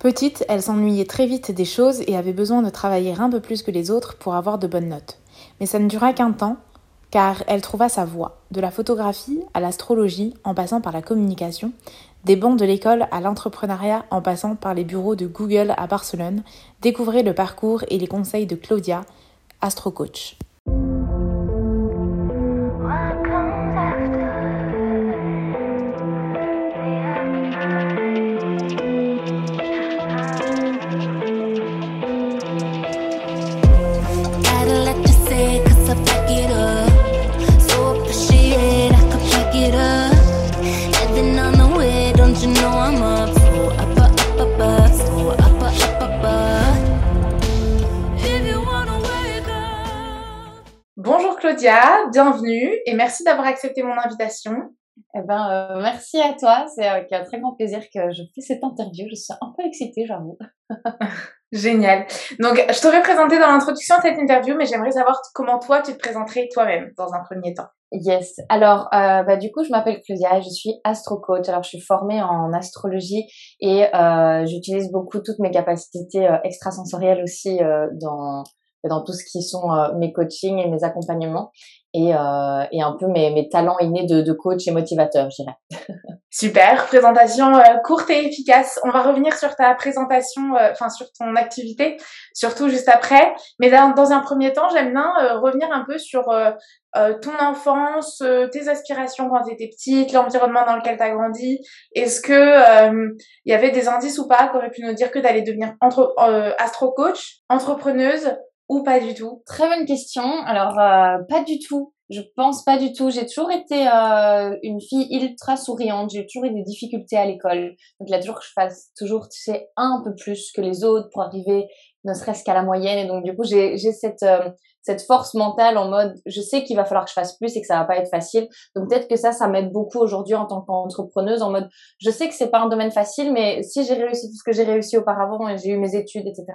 Petite, elle s'ennuyait très vite des choses et avait besoin de travailler un peu plus que les autres pour avoir de bonnes notes. Mais ça ne dura qu'un temps, car elle trouva sa voie, de la photographie à l'astrologie en passant par la communication, des bancs de l'école à l'entrepreneuriat en passant par les bureaux de Google à Barcelone, découvrez le parcours et les conseils de Claudia, astrocoach. Claudia, bienvenue et merci d'avoir accepté mon invitation. Eh ben, euh, merci à toi. C'est avec un très grand plaisir que je fais cette interview. Je suis un peu excitée, j'avoue. Génial. Donc, je t'aurais présenté dans l'introduction cette interview, mais j'aimerais savoir comment toi, tu te présenterais toi-même dans un premier temps. Yes. Alors, euh, bah, du coup, je m'appelle Claudia, je suis astrocoach. Alors, je suis formée en astrologie et euh, j'utilise beaucoup toutes mes capacités extrasensorielles aussi dans dans tout ce qui sont euh, mes coachings et mes accompagnements et, euh, et un peu mes, mes talents innés de, de coach et motivateur, je dirais. Super, présentation euh, courte et efficace. On va revenir sur ta présentation, enfin sur ton activité, surtout juste après. Mais dans, dans un premier temps, j'aime bien revenir un peu sur ton enfance, tes aspirations quand tu étais petite, l'environnement dans lequel tu as grandi. Est-ce que il y avait des indices ou pas qui auraient pu nous dire que d'aller devenir entre, astro-coach, entrepreneuse ou pas du tout Très bonne question. Alors, euh, pas du tout. Je pense pas du tout. J'ai toujours été euh, une fille ultra souriante. J'ai toujours eu des difficultés à l'école. Donc, il a toujours que je fasse toujours, tu sais, un peu plus que les autres pour arriver ne serait-ce qu'à la moyenne. Et donc, du coup, j'ai cette, euh, cette force mentale en mode, je sais qu'il va falloir que je fasse plus et que ça va pas être facile. Donc, peut-être que ça, ça m'aide beaucoup aujourd'hui en tant qu'entrepreneuse en mode, je sais que c'est pas un domaine facile, mais si j'ai réussi tout ce que j'ai réussi auparavant et j'ai eu mes études, etc.,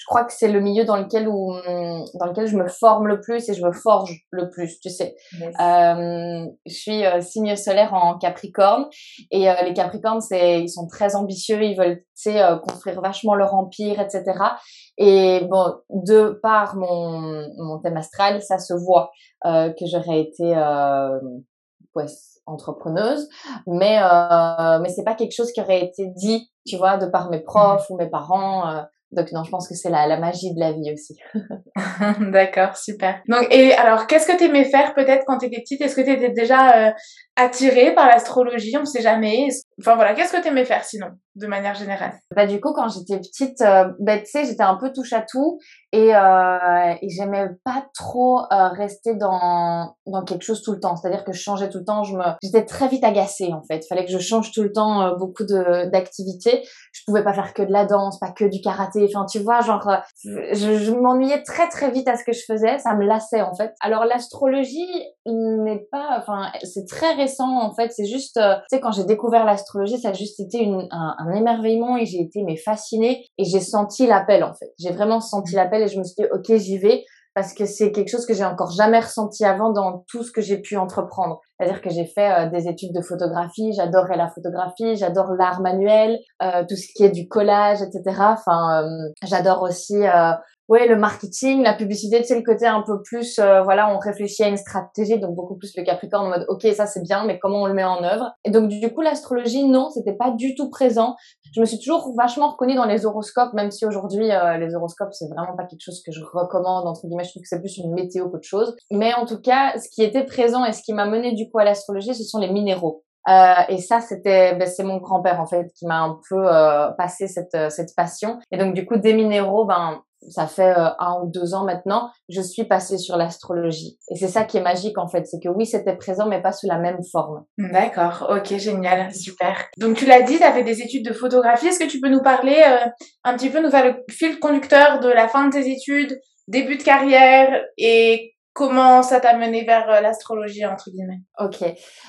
je crois que c'est le milieu dans lequel où, dans lequel je me forme le plus et je me forge le plus, tu sais. Euh, je suis euh, signe solaire en Capricorne et euh, les Capricornes, c'est ils sont très ambitieux, ils veulent, tu sais, euh, construire vachement leur empire, etc. Et bon, de par mon mon thème astral, ça se voit que j'aurais été ouais, entrepreneuse, mais mais c'est pas quelque chose qui aurait été dit, tu vois, de par mes profs ou mes parents. Donc non, je pense que c'est la, la magie de la vie aussi. D'accord, super. Donc et alors, qu'est-ce que tu aimais faire peut-être quand tu étais petite? Est-ce que tu étais déjà euh, attirée par l'astrologie On ne sait jamais. Enfin voilà, qu'est-ce que tu aimais faire sinon, de manière générale? Bah du coup, quand j'étais petite, euh, bah, tu sais, j'étais un peu touche à tout et, euh, et j'aimais pas trop euh, rester dans dans quelque chose tout le temps. C'est-à-dire que je changeais tout le temps. Je me, j'étais très vite agacée en fait. Il fallait que je change tout le temps euh, beaucoup de d'activités. Je pouvais pas faire que de la danse, pas que du karaté. Enfin, tu vois, genre, je, je m'ennuyais très très vite à ce que je faisais. Ça me lassait en fait. Alors l'astrologie n'est pas, enfin, c'est très récent en fait. C'est juste, tu sais, quand j'ai découvert l'astrologie, ça a juste été une, un, un émerveillement et j'ai été mais fascinée et j'ai senti l'appel en fait. J'ai vraiment senti l'appel et je me suis dit, ok, j'y vais parce que c'est quelque chose que j'ai encore jamais ressenti avant dans tout ce que j'ai pu entreprendre. C'est-à-dire que j'ai fait euh, des études de photographie, j'adorais la photographie, j'adore l'art manuel, euh, tout ce qui est du collage, etc. Enfin, euh, j'adore aussi ouais, le marketing, la publicité, c'est le côté un peu plus, euh, voilà, on réfléchit à une stratégie, donc beaucoup plus le Capricorne en mode, ok, ça c'est bien, mais comment on le met en œuvre? Et donc du coup, l'astrologie, non, c'était pas du tout présent. Je me suis toujours vachement reconnue dans les horoscopes, même si aujourd'hui euh, les horoscopes c'est vraiment pas quelque chose que je recommande entre guillemets. Je trouve que c'est plus une météo qu'autre chose. Mais en tout cas, ce qui était présent et ce qui m'a mené du coup à l'astrologie, ce sont les minéraux. Euh, et ça, c'était, ben, c'est mon grand-père en fait qui m'a un peu euh, passé cette cette passion. Et donc du coup, des minéraux, ben ça fait euh, un ou deux ans maintenant, je suis passée sur l'astrologie. Et c'est ça qui est magique en fait, c'est que oui, c'était présent, mais pas sous la même forme. D'accord, ok, génial, super. Donc tu l'as dit, tu avais des études de photographie. Est-ce que tu peux nous parler euh, un petit peu, nous faire le fil conducteur de la fin de tes études, début de carrière et comment ça t'a mené vers euh, l'astrologie entre guillemets? Ok,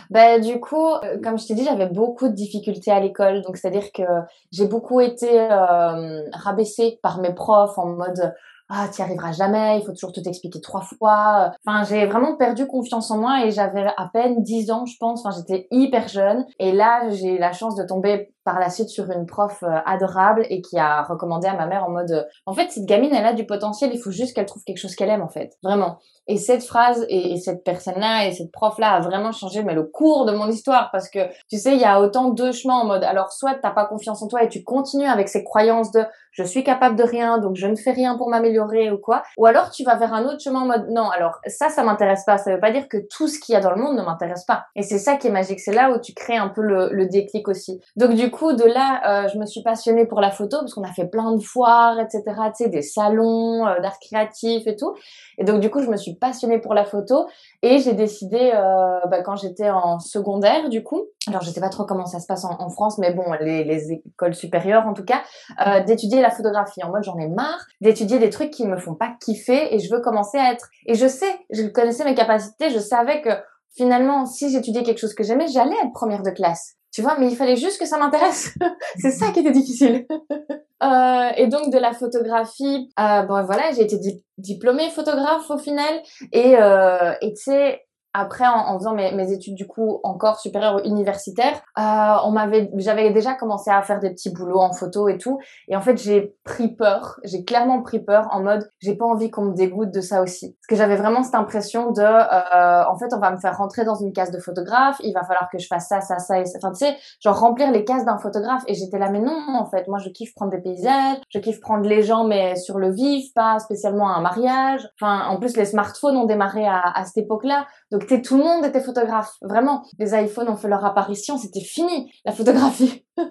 bah du coup, euh, comme je t'ai dit, j'avais beaucoup de difficultés à l'école, donc c'est-à-dire que j'ai beaucoup été euh, rabaissée par mes profs en mode ah tu arriveras jamais, il faut toujours tout expliquer trois fois. Enfin j'ai vraiment perdu confiance en moi et j'avais à peine 10 ans je pense, enfin j'étais hyper jeune. Et là j'ai la chance de tomber par la suite sur une prof adorable et qui a recommandé à ma mère en mode en fait cette gamine elle a du potentiel il faut juste qu'elle trouve quelque chose qu'elle aime en fait vraiment et cette phrase et, cette personne-là et cette prof-là a vraiment changé mais le cours de mon histoire parce que tu sais, il y a autant deux chemins en mode alors soit t'as pas confiance en toi et tu continues avec ces croyances de je suis capable de rien donc je ne fais rien pour m'améliorer ou quoi, ou alors tu vas vers un autre chemin en mode non alors ça ça m'intéresse pas, ça veut pas dire que tout ce qu'il y a dans le monde ne m'intéresse pas. Et c'est ça qui est magique, c'est là où tu crées un peu le, le déclic aussi. Donc du coup de là euh, je me suis passionnée pour la photo parce qu'on a fait plein de foires etc, tu sais des salons euh, d'art créatif et tout. Et donc du coup je me suis passionnée pour la photo et j'ai décidé, euh, bah, quand j'étais en secondaire, du coup, alors je sais pas trop comment ça se passe en, France, mais bon, les, les, écoles supérieures en tout cas, euh, d'étudier la photographie. En mode, j'en ai marre d'étudier des trucs qui me font pas kiffer et je veux commencer à être. Et je sais, je connaissais mes capacités, je savais que finalement, si j'étudiais quelque chose que j'aimais, j'allais être première de classe. Tu vois, mais il fallait juste que ça m'intéresse. c'est ça qui était difficile. euh, et donc de la photographie, euh, bon voilà, j'ai été diplômée photographe au final. Et euh, tu sais, après, en, en faisant mes, mes, études du coup encore supérieures universitaires, euh, on m'avait, j'avais déjà commencé à faire des petits boulots en photo et tout. Et en fait, j'ai pris peur. J'ai clairement pris peur en mode, j'ai pas envie qu'on me dégoûte de ça aussi. Parce que j'avais vraiment cette impression de, euh, en fait, on va me faire rentrer dans une case de photographe. Il va falloir que je fasse ça, ça, ça et ça. Enfin, tu sais, genre remplir les cases d'un photographe. Et j'étais là, mais non, en fait, moi, je kiffe prendre des paysages. Je kiffe prendre les gens, mais sur le vif, pas spécialement à un mariage. Enfin, en plus, les smartphones ont démarré à, à cette époque-là. Tout le monde était photographe, vraiment. Les iPhones ont fait leur apparition, c'était fini la photographie.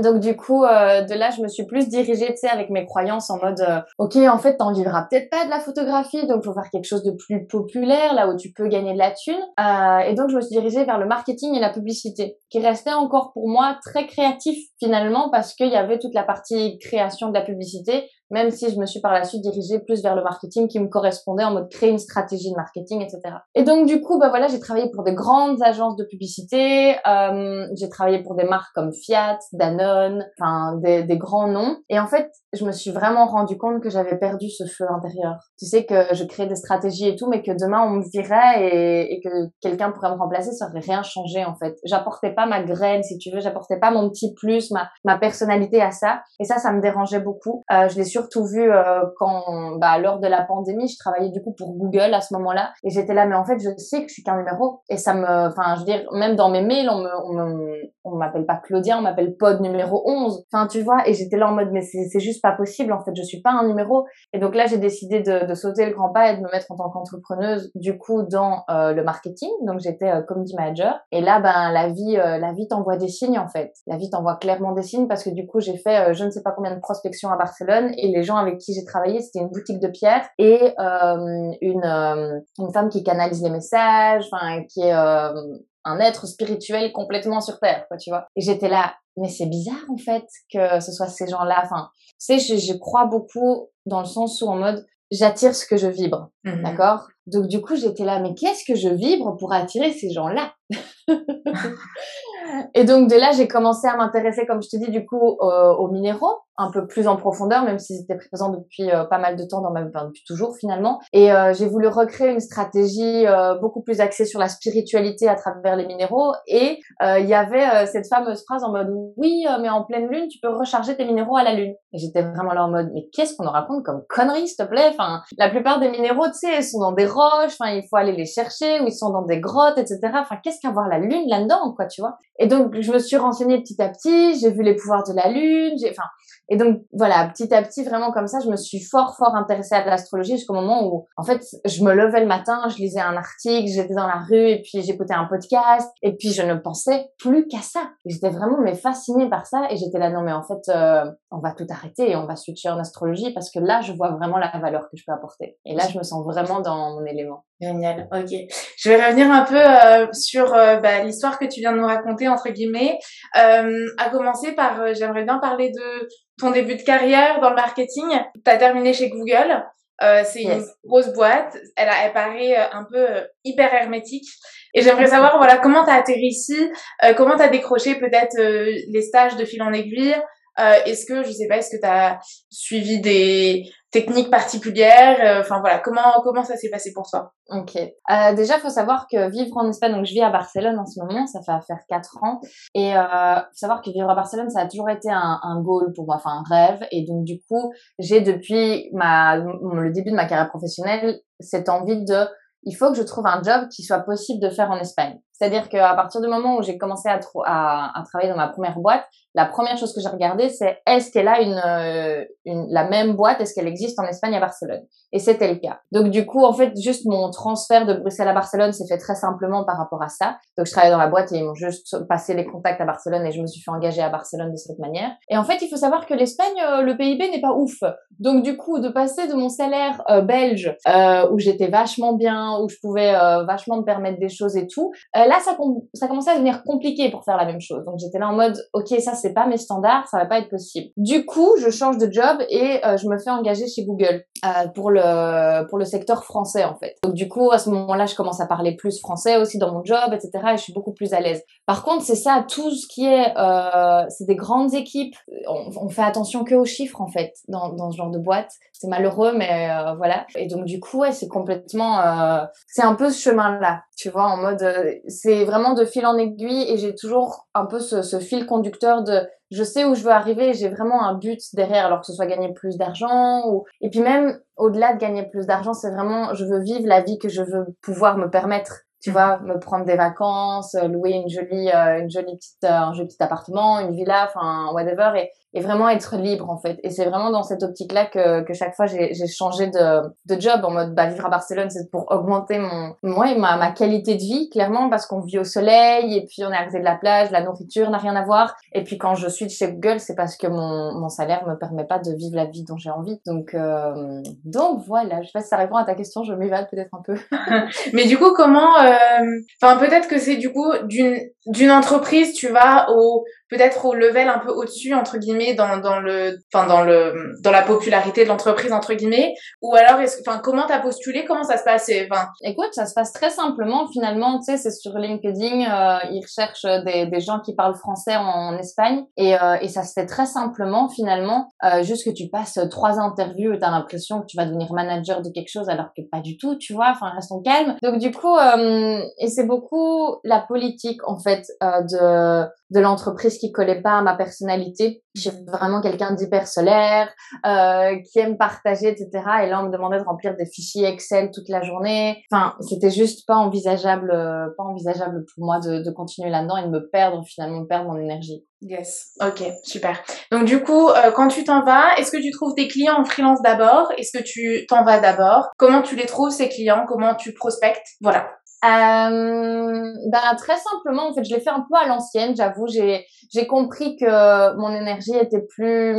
Donc du coup, euh, de là, je me suis plus dirigée, tu sais, avec mes croyances en mode, euh, ok, en fait, t'en vivras peut-être pas de la photographie, donc faut faire quelque chose de plus populaire, là où tu peux gagner de la thune. Euh, et donc je me suis dirigée vers le marketing et la publicité, qui restait encore pour moi très créatif finalement, parce qu'il y avait toute la partie création de la publicité, même si je me suis par la suite dirigée plus vers le marketing qui me correspondait en mode créer une stratégie de marketing, etc. Et donc du coup, bah voilà, j'ai travaillé pour des grandes agences de publicité, euh, j'ai travaillé pour des marques comme Fiat, Danone, enfin des, des, grands noms. Et en fait, je me suis vraiment rendu compte que j'avais perdu ce feu intérieur. Tu sais que je crée des stratégies et tout, mais que demain on me virait et, et que quelqu'un pourrait me remplacer, ça aurait rien changé en fait. J'apportais pas ma graine, si tu veux, j'apportais pas mon petit plus, ma, ma personnalité à ça. Et ça, ça me dérangeait beaucoup. Euh, je l'ai surtout vu euh, quand, bah, lors de la pandémie, je travaillais du coup pour Google à ce moment-là, et j'étais là, mais en fait, je sais que je suis qu'un numéro, et ça me, enfin, je veux dire, même dans mes mails, on me, on m'appelle pas Claudia, on m'appelle Pod numéro 11. Enfin, tu vois, et j'étais là en mode, mais c'est juste pas possible, en fait, je suis pas un numéro. Et donc là, j'ai décidé de, sauter le grand pas et de me mettre en tant qu'entrepreneuse, du coup, dans euh, le marketing. Donc j'étais comedy manager. Et là, ben, la vie, euh, la vie t'envoie des signes, en fait. La vie t'envoie clairement des signes parce que du coup, j'ai fait, je ne sais pas combien de prospections à Barcelone et les gens avec qui j'ai travaillé, c'était une boutique de pierre et une, une femme qui canalise les messages, enfin, qui est un être spirituel complètement sur terre, quoi, tu vois. Et j'étais là, mais c'est bizarre en fait que ce soit ces gens-là. Enfin, tu sais, je, je, crois beaucoup dans le sens où en mode j'attire ce que je vibre, mmh d'accord? Donc du coup, j'étais là, mais qu'est-ce que je vibre pour attirer ces gens-là? Et donc de là, j'ai commencé à m'intéresser, comme je te dis, du coup, euh, aux minéraux, un peu plus en profondeur, même s'ils étaient présents depuis euh, pas mal de temps dans ma enfin, depuis toujours finalement. Et euh, j'ai voulu recréer une stratégie beaucoup plus axée sur la spiritualité à travers les minéraux. Et il y avait cette fameuse phrase en mode oui, mais en pleine lune, tu peux recharger tes minéraux à la lune. Et j'étais vraiment là en mode mais qu'est-ce qu'on nous raconte comme connerie, s'il te plaît? Enfin, la plupart des minéraux, tu sais, sont dans des roches. Enfin, il faut aller les chercher ou ils sont dans des grottes, etc. Enfin, qu'est-ce qu'avoir la lune là-dedans, quoi, tu vois? Et donc je me suis renseignée petit à petit. J'ai vu les pouvoirs de la lune. J'ai, enfin, et donc voilà, petit à petit, vraiment comme ça, je me suis fort fort intéressée à l'astrologie jusqu'au moment où, en fait, je me levais le matin, je lisais un article, j'étais dans la rue et puis j'écoutais un podcast et puis je ne pensais plus qu'à ça. J'étais vraiment mais fascinée par ça et j'étais là non mais en fait, euh, on va tout arrêter et on va switcher en astrologie parce que là, je vois vraiment la valeur que je peux apporter. Et là, je me sens vraiment dans mon élément. Génial, ok. Je vais revenir un peu euh, sur euh, bah, l'histoire que tu viens de nous raconter, entre guillemets. Euh, à commencer par, euh, j'aimerais bien parler de ton début de carrière dans le marketing. Tu as terminé chez Google. c'est une grosse boîte. Elle, a, elle paraît un peu hyper hermétique. Et j'aimerais savoir, voilà, comment tu as atterri ici, comment tu as décroché peut-être les stages de fil en aiguille, est-ce que, je sais pas, est-ce que tu as suivi des techniques particulières Enfin voilà, comment comment ça s'est passé pour toi? Ok. Euh, déjà, faut savoir que vivre en Espagne, donc je vis à Barcelone en ce moment, ça fait faire quatre ans, et euh, savoir que vivre à Barcelone, ça a toujours été un, un goal pour moi, enfin un rêve, et donc du coup, j'ai depuis ma le début de ma carrière professionnelle cette envie de il faut que je trouve un job qui soit possible de faire en Espagne. C'est-à-dire qu'à partir du moment où j'ai commencé à, travailler dans ma première boîte, la première chose que j'ai regardé, c'est est-ce qu'elle a euh, la même boîte, est-ce qu'elle existe en Espagne à Barcelone? Et c'était le cas. Donc du coup, en fait, juste mon transfert de Bruxelles à Barcelone s'est fait très simplement par rapport à ça. Donc je travaillais dans la boîte et ils m'ont juste passé les contacts à Barcelone et je me suis fait engager à Barcelone de cette manière. Et en fait, il faut savoir que l'Espagne, euh, le PIB n'est pas ouf. Donc du coup, de passer de mon salaire euh, belge, où j'étais vachement bien, où je pouvais vachement me permettre des choses et tout, ça, ça commençait à devenir compliqué pour faire la même chose. Donc j'étais là en mode, ok, ça c'est pas mes standards, ça va pas être possible. Du coup, je change de job et euh, je me fais engager chez Google euh, pour le pour le secteur français en fait. Donc du coup, à ce moment-là, je commence à parler plus français aussi dans mon job, etc. Et je suis beaucoup plus à l'aise. Par contre, c'est ça, tout ce qui est, euh, c'est des grandes équipes. On, on, fait attention que aux chiffres en fait dans dans ce genre de boîte. C'est malheureux, mais euh, voilà. Et donc du coup, ouais, c'est complètement, euh, c'est un peu ce chemin-là, tu vois, en mode, c'est vraiment de fil en aiguille et j'ai toujours un peu ce, ce fil conducteur de je sais où je veux arriver, j'ai vraiment un but derrière, alors que ce soit gagner plus d'argent ou et puis même au-delà de gagner plus d'argent, c'est vraiment je veux vivre la vie que je veux pouvoir me permettre. Tu mmh. vois, me prendre des vacances, louer une jolie, euh, une jolie petite, euh, un joli petit appartement, une villa, enfin whatever, et et vraiment être libre en fait. Et c'est vraiment dans cette optique-là que, que chaque fois j'ai changé de, de job en mode bah, vivre à Barcelone, c'est pour augmenter mon moi ma, ma qualité de vie clairement parce qu'on vit au soleil et puis on est à côté de la plage, la nourriture n'a rien à voir. Et puis quand je suis chez Google, c'est parce que mon, mon salaire me permet pas de vivre la vie dont j'ai envie. Donc euh, donc voilà, je sais pas si ça répond à ta question, je m'évade peut-être un peu. Mais du coup comment, euh, enfin peut-être que c'est du coup d'une d'une entreprise tu vas au peut-être au level un peu au-dessus entre guillemets dans, dans le enfin dans le dans la popularité de l'entreprise entre guillemets. Ou alors enfin comment t'as postulé? Comment ça se passe? Enfin écoute ça se passe très simplement. Finalement tu sais c'est sur LinkedIn euh, ils recherchent des, des gens qui parlent français en, Espagne. Et, euh, et ça se fait très simplement finalement. Euh, juste que tu passes trois interviews t'as l'impression que tu vas devenir manager de quelque chose alors que pas du tout tu vois. Enfin restons calmes. Donc du coup euh, et c'est beaucoup la politique en fait euh, de de l'entreprise qui collait pas à ma personnalité. Je suis vraiment quelqu'un d'hyper solaire, euh, qui aime partager, etc. Et là, on me demandait de remplir des fichiers Excel toute la journée. Enfin, c'était juste pas envisageable, euh, pas envisageable pour moi de, de continuer là-dedans et de me perdre finalement, perdre mon énergie. Yes, ok, super. Donc du coup, euh, quand tu t'en vas, est-ce que tu trouves tes clients en freelance d'abord? Est-ce que tu t'en vas d'abord? Comment tu les trouves ces clients? Comment tu prospectes? Voilà. Euh, ben très simplement, en fait, je l'ai fait un peu à l'ancienne. J'avoue, j'ai j'ai compris que mon énergie était plus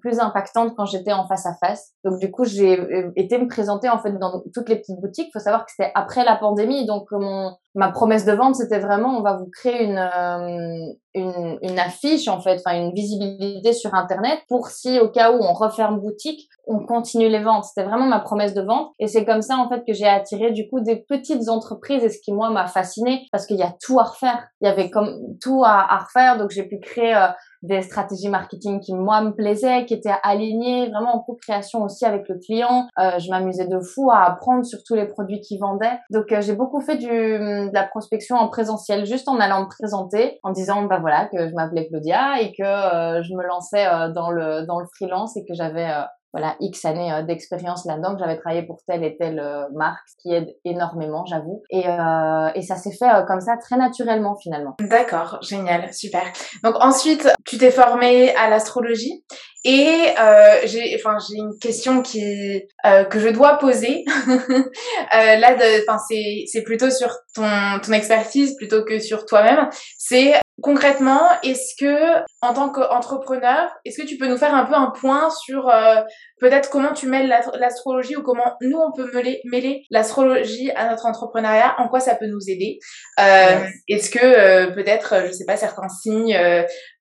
plus impactante quand j'étais en face à face. Donc du coup, j'ai euh, été me présenter en fait dans toutes les petites boutiques. Faut savoir que c'était après la pandémie, donc mon ma promesse de vente, c'était vraiment on va vous créer une, euh, une, une affiche en fait, enfin une visibilité sur internet pour si au cas où on referme boutique, on continue les ventes. C'était vraiment ma promesse de vente et c'est comme ça en fait que j'ai attiré du coup des petites entreprises et ce qui moi m'a fasciné parce qu'il y a tout à refaire. Il y avait comme tout à, à refaire donc j'ai pu créer euh, des stratégies marketing qui moi me plaisaient, qui étaient alignées vraiment en co-création aussi avec le client. Euh, je m'amusais de fou à apprendre sur tous les produits qu'ils vendaient. Donc euh, j'ai beaucoup fait du, de la prospection en présentiel, juste en allant me présenter, en disant bah voilà que je m'appelais Claudia et que euh, je me lançais euh, dans le dans le freelance et que j'avais voilà X années euh, d'expérience là-dedans, j'avais travaillé pour telle et telle euh, marque, ce qui aide énormément, j'avoue. Et, euh, et ça s'est fait comme ça très naturellement finalement. D'accord, génial, super. Donc ensuite, tu t'es formée à l'astrologie et euh, j'ai, enfin, j'ai une question qui euh, que je dois poser. euh, là, enfin, c'est c'est plutôt sur ton ton expertise plutôt que sur toi-même. C'est concrètement, est-ce que en tant qu'entrepreneur, est-ce que tu peux nous faire un peu un point sur euh, peut-être comment tu mêles l'astrologie ou comment nous on peut mêler, mêler l'astrologie à notre entrepreneuriat, en quoi ça peut nous aider? Euh, Est-ce que euh, peut-être, je sais pas, certains signes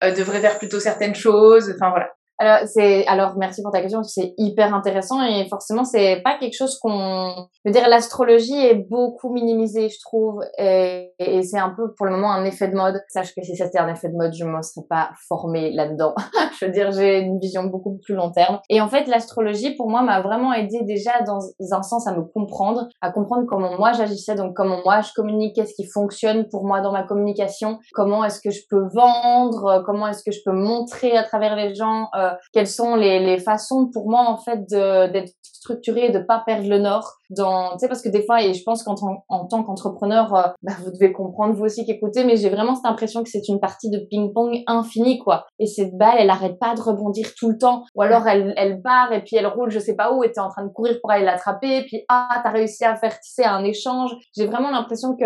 devraient faire plutôt certaines choses? Enfin voilà. Alors, c'est, alors, merci pour ta question, c'est hyper intéressant et forcément, c'est pas quelque chose qu'on, je veux dire, l'astrologie est beaucoup minimisée, je trouve, et, c'est un peu, pour le moment, un effet de mode. Sache que si c'était un effet de mode, je me serais pas formée là-dedans. je veux dire, j'ai une vision beaucoup plus long terme. Et en fait, l'astrologie, pour moi, m'a vraiment aidé déjà dans un sens à me comprendre, à comprendre comment moi j'agissais, donc comment moi je communique, qu'est-ce qui fonctionne pour moi dans ma communication, comment est-ce que je peux vendre, comment est-ce que je peux montrer à travers les gens, euh, quelles sont les, les, façons pour moi en fait d'être structuré, de pas perdre le nord dans, tu sais, parce que des fois, et je pense qu'en en tant qu'entrepreneur, euh, bah, vous devez comprendre vous aussi qu'écoutez, mais j'ai vraiment cette impression que c'est une partie de ping-pong infini, quoi. Et cette balle, elle arrête pas de rebondir tout le temps, ou alors elle, elle part et puis elle roule, je sais pas où, et t'es en train de courir pour aller l'attraper, et puis ah, t'as réussi à faire, tu sais, un échange. J'ai vraiment l'impression que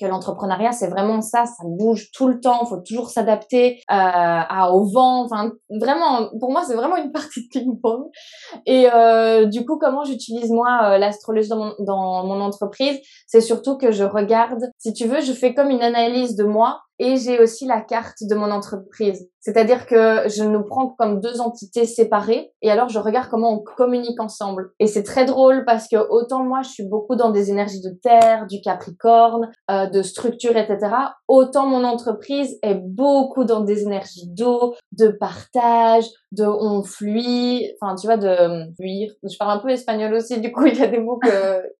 que l'entrepreneuriat, c'est vraiment ça, ça bouge tout le temps, faut toujours s'adapter euh, à au vent, enfin vraiment, pour moi, c'est vraiment une partie de ping-pong. Et euh, du coup, comment j'utilise moi euh, dans mon entreprise, c'est surtout que je regarde, si tu veux, je fais comme une analyse de moi et j'ai aussi la carte de mon entreprise. C'est-à-dire que je nous prends comme deux entités séparées et alors je regarde comment on communique ensemble. Et c'est très drôle parce que autant moi je suis beaucoup dans des énergies de terre, du capricorne, euh, de structure, etc. Autant mon entreprise est beaucoup dans des énergies d'eau, de partage, de on fluit, enfin tu vois, de fuir. Je parle un peu espagnol aussi, du coup il y a des mots que,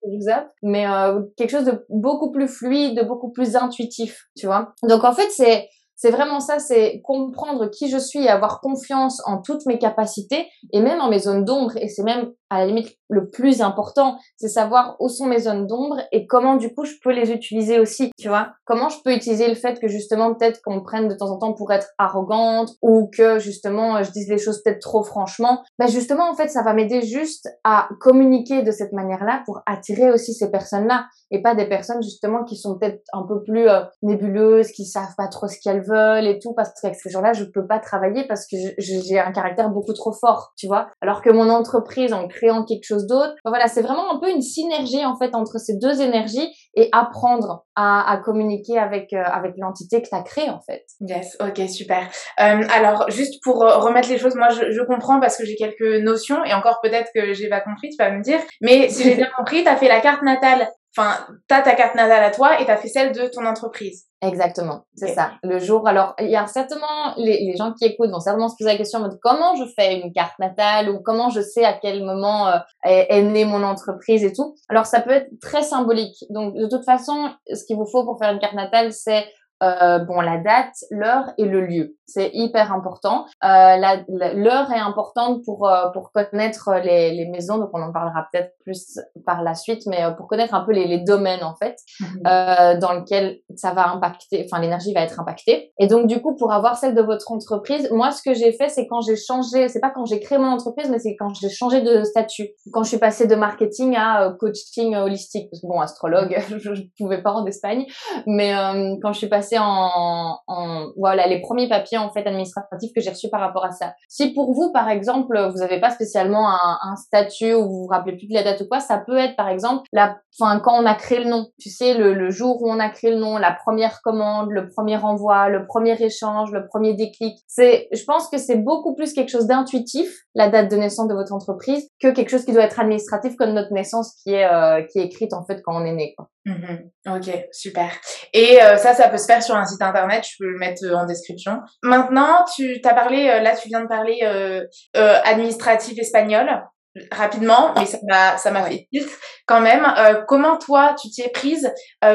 je mais euh, quelque chose de beaucoup plus fluide, de beaucoup plus intuitif, tu vois. Donc en fait c'est vraiment ça, c'est comprendre qui je suis avoir confiance en toutes mes capacités et même en mes zones d'ombre. Et c'est même à la limite le plus important, c'est savoir où sont mes zones d'ombre et comment du coup je peux les utiliser aussi, tu vois. Comment je peux utiliser le fait que justement peut-être qu'on me prenne de temps en temps pour être arrogante ou que justement je dise les choses peut-être trop franchement. Ben justement en fait ça va m'aider juste à communiquer de cette manière-là pour attirer aussi ces personnes-là et pas des personnes justement qui sont peut-être un peu plus euh, nébuleuses, qui savent pas trop ce qu'elles veulent et tout parce qu'avec ces gens-là je peux pas travailler parce que j'ai un caractère beaucoup trop fort, tu vois. Alors que mon entreprise en créant quelque chose d'autre. voilà, c'est vraiment un peu une synergie en fait entre ces deux énergies et apprendre à, à communiquer avec euh, avec l'entité que tu as créée en fait. Yes, ok, super. Euh, alors juste pour euh, remettre les choses, moi je, je comprends parce que j'ai quelques notions et encore peut-être que j'ai pas compris, tu vas me dire. Mais si j'ai bien compris, tu as fait la carte natale Enfin, t'as ta carte natale à toi et t'as fait celle de ton entreprise. Exactement, c'est ça. Le jour, alors il y a certainement les, les, gens qui écoutent vont certainement se poser la question en mode comment je fais une carte natale ou comment je sais à quel moment euh, est, est, née mon entreprise et tout. Alors ça peut être très symbolique. Donc de toute façon, ce qu'il vous faut pour faire une carte natale, c'est euh, bon la date, l'heure et le lieu. C'est hyper important. Euh, l'heure est importante pour euh, pour connaître les, les maisons, donc on en parlera peut-être plus par la suite, mais euh, pour connaître un peu les, les domaines en fait euh, dans lesquels ça va impacter, enfin l'énergie va être impactée. Et donc du coup pour avoir celle de votre entreprise, moi ce que j'ai fait c'est quand j'ai changé, c'est pas quand j'ai créé mon entreprise, mais c'est quand j'ai changé de statut, quand je suis passée de marketing à coaching holistique, parce que bon astrologue je, je pouvais pas en Espagne, mais quand je suis passée en, en, voilà les premiers papiers en fait administratifs que j'ai reçus par rapport à ça. Si pour vous par exemple vous n'avez pas spécialement un, statut ou vous vous rappelez plus de la date ou quoi, ça peut être par exemple la, enfin quand on a créé le nom, tu sais le, le jour où on a créé le nom, la première commande, le premier envoi, le premier échange, le premier déclic. C'est, je pense que c'est beaucoup plus quelque chose d'intuitif la date de naissance de votre entreprise que quelque chose qui doit être administratif comme notre naissance qui est euh, qui est écrite en fait quand on est né quoi. Mm-hmm. Ok, super. Et euh, ça, ça peut se faire sur un site internet, je peux le mettre euh, en description. Maintenant, tu t'as parlé, euh, là tu viens de parler administratif espagnol rapidement, mais ça m'a ça m'a fait tilt quand même. comment toi tu t'y es prise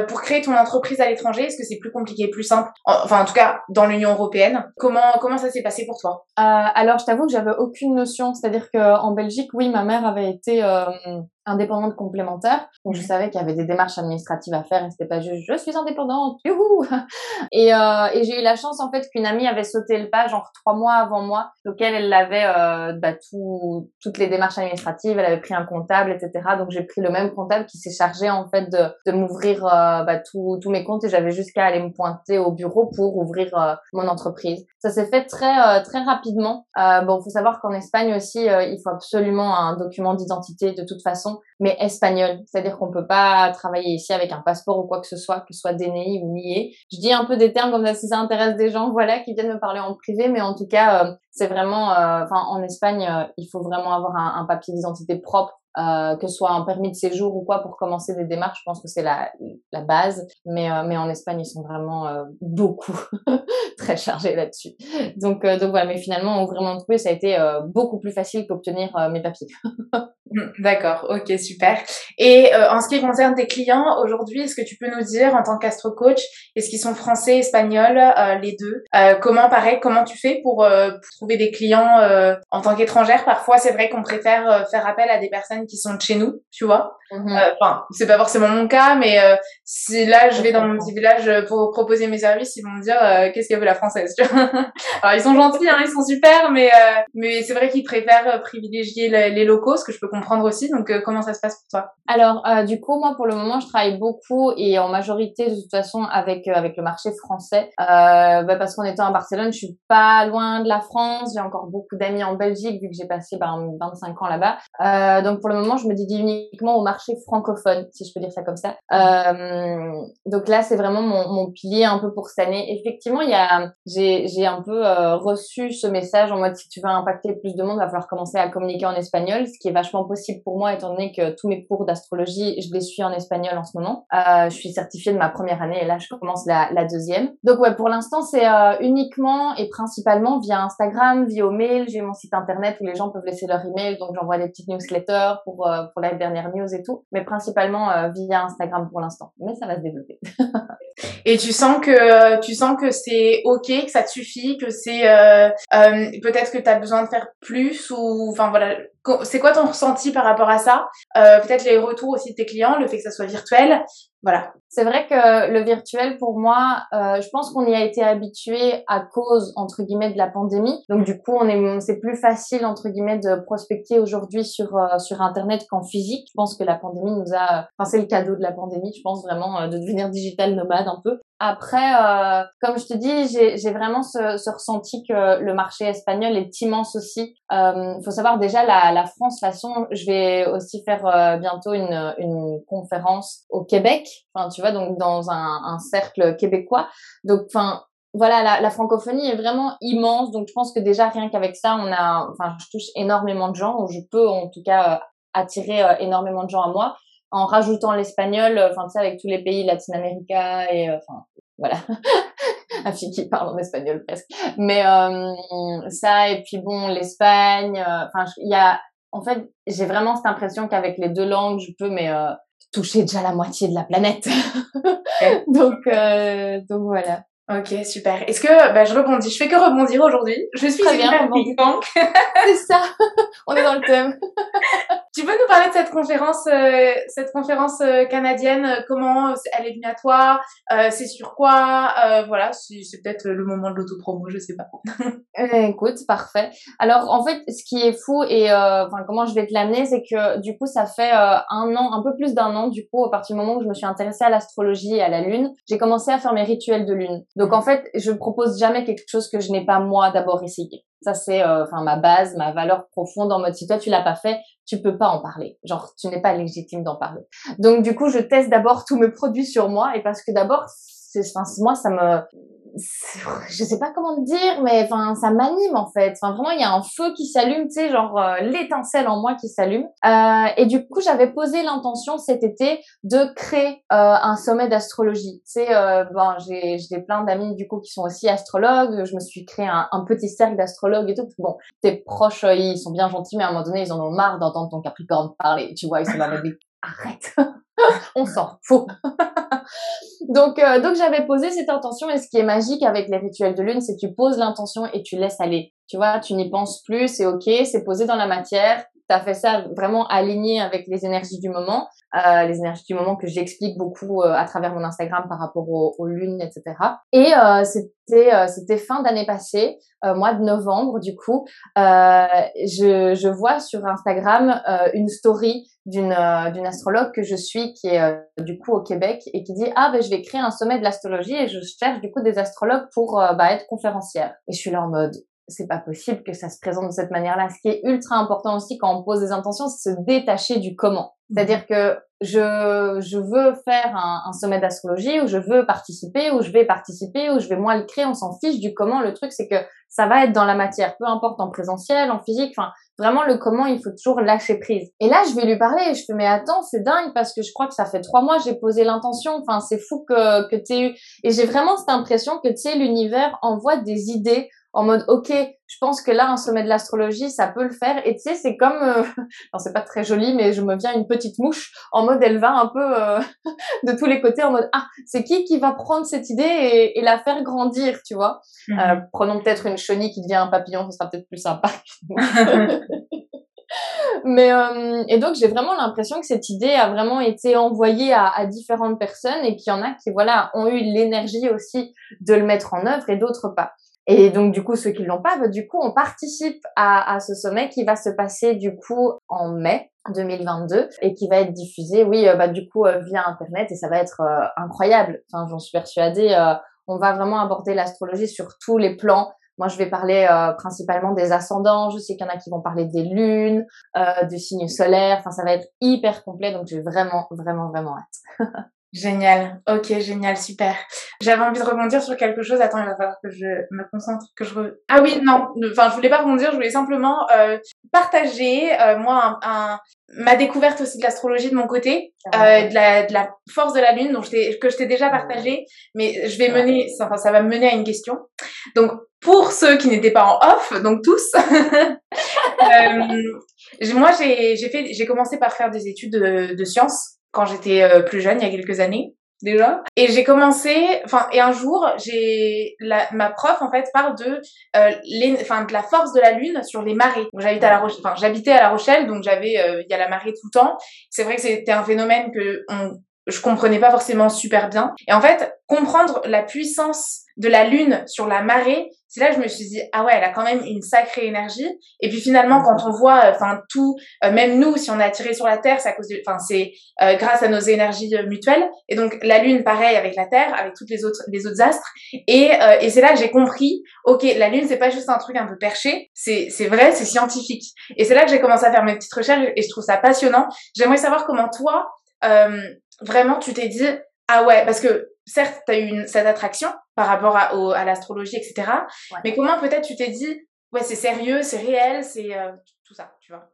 pour créer ton entreprise à l'étranger? Est-ce que c'est plus compliqué, plus simple? Enfin en tout cas dans l'Union européenne. Comment comment ça s'est passé pour toi? Alors je t'avoue que j'avais aucune notion. C'est-à-dire qu'en Belgique, oui, ma mère avait été indépendante complémentaire. Donc je savais qu'il y avait des démarches administratives à faire et c'était pas juste je suis indépendante, youhou Et, euh, et j'ai eu la chance en fait qu'une amie avait sauté le pas genre trois mois avant moi, auquel elle avait euh, bah, tout, toutes les démarches administratives, elle avait pris un comptable, etc. Donc j'ai pris le même comptable qui s'est chargé en fait de, de m'ouvrir euh, bah, tous mes comptes et j'avais jusqu'à aller me pointer au bureau pour ouvrir euh, mon entreprise. Ça s'est fait très euh, très rapidement. bon, faut savoir qu'en Espagne aussi, il faut absolument un document d'identité de toute façon mais espagnol. C'est-à-dire qu'on peut pas travailler ici avec un passeport ou quoi que ce soit, que ce soit DNI ou nié. Je dis un peu des termes comme ça si ça intéresse des gens, voilà, qui viennent me parler en privé, mais en tout cas, euh, c'est vraiment, euh, enfin, en Espagne, euh, il faut vraiment avoir un, un papier d'identité propre euh, que ce soit un permis de séjour ou quoi pour commencer des démarches, je pense que c'est la, la base. Mais, euh, mais en Espagne, ils sont vraiment euh, beaucoup très chargés là-dessus. Donc, donc voilà, mais finalement, vraiment trouvé, ça a été beaucoup plus facile qu'obtenir mes papiers. Mmh, d'accord, ok, super. Et en ce qui concerne tes clients, aujourd'hui, est-ce que tu peux nous dire, en tant qu'astro coach, est-ce qu'ils sont français, espagnols, les deux? Comment, pareil, comment tu fais pour, pour trouver des clients en tant qu'étrangère? Parfois, c'est vrai qu'on préfère faire appel à des personnes qui sont de chez nous, tu vois? Mhm. Euh, enfin, c'est pas forcément mon cas, mais euh, si là je vais dans mon petit village euh, pour proposer mes services, ils vont me dire qu'est-ce qu'elle veut la française. Tu vois? Alors ils sont gentils, hein, ils sont super, mais mais c'est vrai qu'ils préfèrent privilégier les, locaux, ce que je peux comprendre aussi. Donc comment ça se passe pour toi? Alors du coup moi pour le moment je travaille beaucoup et en majorité de toute façon avec avec le marché français, bah, parce qu'en étant à Barcelone, je suis pas loin de la France, j'ai encore beaucoup d'amis en Belgique vu que j'ai passé ben, 25 ans là-bas. donc pour le moment je me dédie uniquement au marché francophone, si je peux dire ça comme ça. Euh, donc là, c'est vraiment mon, mon, pilier un peu pour cette année. Effectivement, il y a, j'ai, j'ai un peu euh, reçu ce message en mode si tu veux impacter plus de monde, va falloir commencer à communiquer en espagnol, ce qui est vachement possible pour moi étant donné que tous mes cours d'astrologie, je les suis en espagnol en ce moment. Euh, je suis certifiée de ma première année et là, je commence la, deuxième. Donc ouais, pour l'instant, c'est euh, uniquement et principalement via Instagram, via mail. J'ai mon site internet où les gens peuvent laisser leur email, donc j'envoie des petites newsletters pour euh, pour la dernière news et tout, mais principalement via Instagram pour l'instant. Mais ça va se développer. et tu sens que tu sens que c'est ok, que ça te suffit, que c'est peut-être que tu as besoin de faire plus ou enfin voilà. C'est quoi ton ressenti par rapport à ça? Peut-être les retours aussi de tes clients, le fait que ça soit virtuel. Voilà. C'est vrai que le virtuel, pour moi, euh, je pense qu'on y a été habitué à cause entre guillemets de la pandémie. Donc du coup, on est, c'est plus facile entre guillemets de prospecter aujourd'hui sur euh, sur internet qu'en physique. Je pense que la pandémie nous a, enfin c'est le cadeau de la pandémie, je pense vraiment euh, de devenir digital nomade un peu. Après, euh, comme je te dis, j'ai vraiment ce, ce, ressenti que le marché espagnol est immense aussi. Il euh, faut savoir déjà la, la France façon. Je vais aussi faire euh, bientôt une, une conférence au Québec. Enfin, tu vois, donc dans un, cercle québécois. Donc, enfin, voilà, la, francophonie est vraiment immense. Donc, je pense que déjà rien qu'avec ça, on a, enfin, je touche énormément de gens, je peux en tout cas euh, attirer euh, énormément de gens à moi en rajoutant l'espagnol, enfin, tu sais, avec tous les pays latino-américains et, enfin, voilà, un fille qui parle en espagnol presque. Mais euh, ça et puis bon l'Espagne. Euh, enfin, il y a, en fait, j'ai vraiment cette impression qu'avec les deux langues, je peux mais euh, toucher déjà la moitié de la planète. donc euh, donc voilà. Ok, super. Est-ce que bah, je rebondis Je fais que rebondir aujourd'hui. Je suis Très bien, C'est ça. On est dans le thème. tu peux nous parler de cette conférence, euh, cette conférence euh, canadienne? Euh, Comment elle est venue à toi? C'est sur quoi? Voilà, c'est peut-être le moment de l'autopromo, je sais pas. écoute, parfait. Alors en fait, ce qui est fou et enfin comment je vais te l'amener, c'est que du coup, ça fait un an, un peu plus d'un an, du coup, à partir du moment où je me suis intéressée à l'astrologie et à la lune, j'ai commencé à faire mes rituels de lune. Donc en fait, je propose jamais quelque chose que je n'ai pas moi d'abord essayé. Ça c'est euh, enfin ma base, ma valeur profonde en mode si toi tu l'as pas fait, tu peux pas en parler. Genre tu n'es pas légitime d'en parler. Donc du coup, je teste d'abord tous mes produits sur moi et parce que d'abord c'est moi ça me je sais pas comment te dire, mais enfin, ça m'anime en fait. Enfin, vraiment, il y a un feu qui s'allume, tu sais, genre euh, l'étincelle en moi qui s'allume. Euh, et du coup, j'avais posé l'intention cet été de créer euh, un sommet d'astrologie. Tu sais, ben, j'ai j'ai plein d'amis du coup qui sont aussi astrologues. Je me suis créé un petit cercle d'astrologues et tout. Bon, tes proches, euh, ils sont bien gentils, mais à un moment donné, ils en ont marre d'entendre ton Capricorne parler. Tu vois, ils sont là, arrête, on s'en fout. donc, euh, donc j'avais posé cette intention et ce qui est magique avec les rituels de lune, c'est que tu poses l'intention et tu laisses aller. Tu vois, tu n'y penses plus, c'est ok, c'est posé dans la matière. Tu fait ça vraiment aligné avec les énergies du moment, euh, les énergies du moment que j'explique beaucoup euh, à travers mon Instagram par rapport aux, aux lunes, etc. Et euh, c'était euh, c'était fin d'année passée, mois de novembre du coup, je, je vois sur Instagram une story d'une d'une astrologue que je suis qui est du coup au Québec et qui dit ah ben je vais créer un sommet de l'astrologie et je cherche du coup des astrologues pour bah, être conférencière et je suis là en mode c'est pas possible que ça se présente de cette manière-là. Ce qui est ultra important aussi quand on pose des intentions, c'est se détacher du comment. C'est-à-dire que je, je veux faire un, un sommet d'astrologie où je veux participer, où je vais participer, où je vais moi le créer, on s'en fiche du comment. Le truc, c'est que ça va être dans la matière, peu importe en présentiel, en physique, enfin, vraiment le comment, il faut toujours lâcher prise. Et là, je vais lui parler et je fais, mais attends, c'est dingue parce que je crois que ça fait trois mois, j'ai posé l'intention, enfin, c'est fou que, que tu eu. Et j'ai vraiment cette impression que, tu sais, l'univers envoie des idées en mode ok je pense que là un sommet de l'astrologie ça peut le faire. Et tu sais c'est comme euh... c'est pas très joli mais je me viens une petite mouche en mode elle va un peu euh, de tous les côtés en mode ah c'est qui qui va prendre cette idée et, et la faire grandir tu vois? Mhm. euh, prenons peut-être une chenille qui devient un papillon ce sera peut-être plus sympa mais euh, et donc j'ai vraiment l'impression que cette idée a vraiment été envoyée à, à différentes personnes et qu'il y en a qui voilà ont eu l'énergie aussi de le mettre en œuvre et d'autres pas et donc, du coup, ceux qui l'ont pas, bah, du coup, on participe à, à, ce sommet qui va se passer, du coup, en mai 2022 et qui va être diffusé, oui, euh, bah, du coup, euh, via Internet et ça va être euh, incroyable. Enfin, j'en suis persuadée. on va vraiment aborder l'astrologie sur tous les plans. Moi, je vais parler principalement des ascendants. Je sais qu'il y en a qui vont parler des lunes, euh, des signes solaires. Enfin, ça va être hyper complet. Donc, j'ai vraiment, vraiment, vraiment hâte. Génial. Ok, génial, super. J'avais envie de rebondir sur quelque chose. Attends, il va falloir que je me concentre, que je. Ah oui, non. Enfin, je voulais pas rebondir. Je voulais simplement euh, partager euh, moi un, ma découverte aussi de l'astrologie de mon côté, euh, de, la, de la force de la lune, donc je que je t'ai déjà partagé, mais je vais mener. Enfin, ça va me mener à une question. Donc, pour ceux qui n'étaient pas en off, donc tous. euh, moi, j'ai fait, j'ai commencé par faire des études de, de sciences quand j'étais euh, plus jeune, il y a quelques années déjà. Et j'ai commencé, enfin, et un jour, j'ai ma prof en fait parle de, euh, enfin, de la force de la lune sur les marées. J'habitais à la Rochelle, enfin, j'habitais à la Rochelle, donc j'avais, euh, il y a la marée tout le temps. C'est vrai que c'était un phénomène que on, je comprenais pas forcément super bien. Et en fait, comprendre la puissance de la lune sur la marée, c'est là que je me suis dit ah ouais, elle a quand même une sacrée énergie. Et puis finalement, quand on voit, euh, enfin tout, euh, même nous, si on est attiré sur la Terre, c'est à cause de, enfin c'est euh, grâce à nos énergies mutuelles. Et donc la Lune, pareil avec la Terre, avec toutes les autres les autres astres. Et, et c'est là que j'ai compris, ok, la Lune c'est pas juste un truc un peu perché, c'est c'est vrai, c'est scientifique. Et c'est là que j'ai commencé à faire mes petites recherches et je trouve ça passionnant. J'aimerais savoir comment toi, vraiment, tu t'es dit ah ouais, parce que certes, tu as eu une, cette attraction par rapport à, à l'astrologie, etc. Mais comment peut-être tu t'es dit, ouais, c'est sérieux, c'est réel, c'est euh, tout ça, tu vois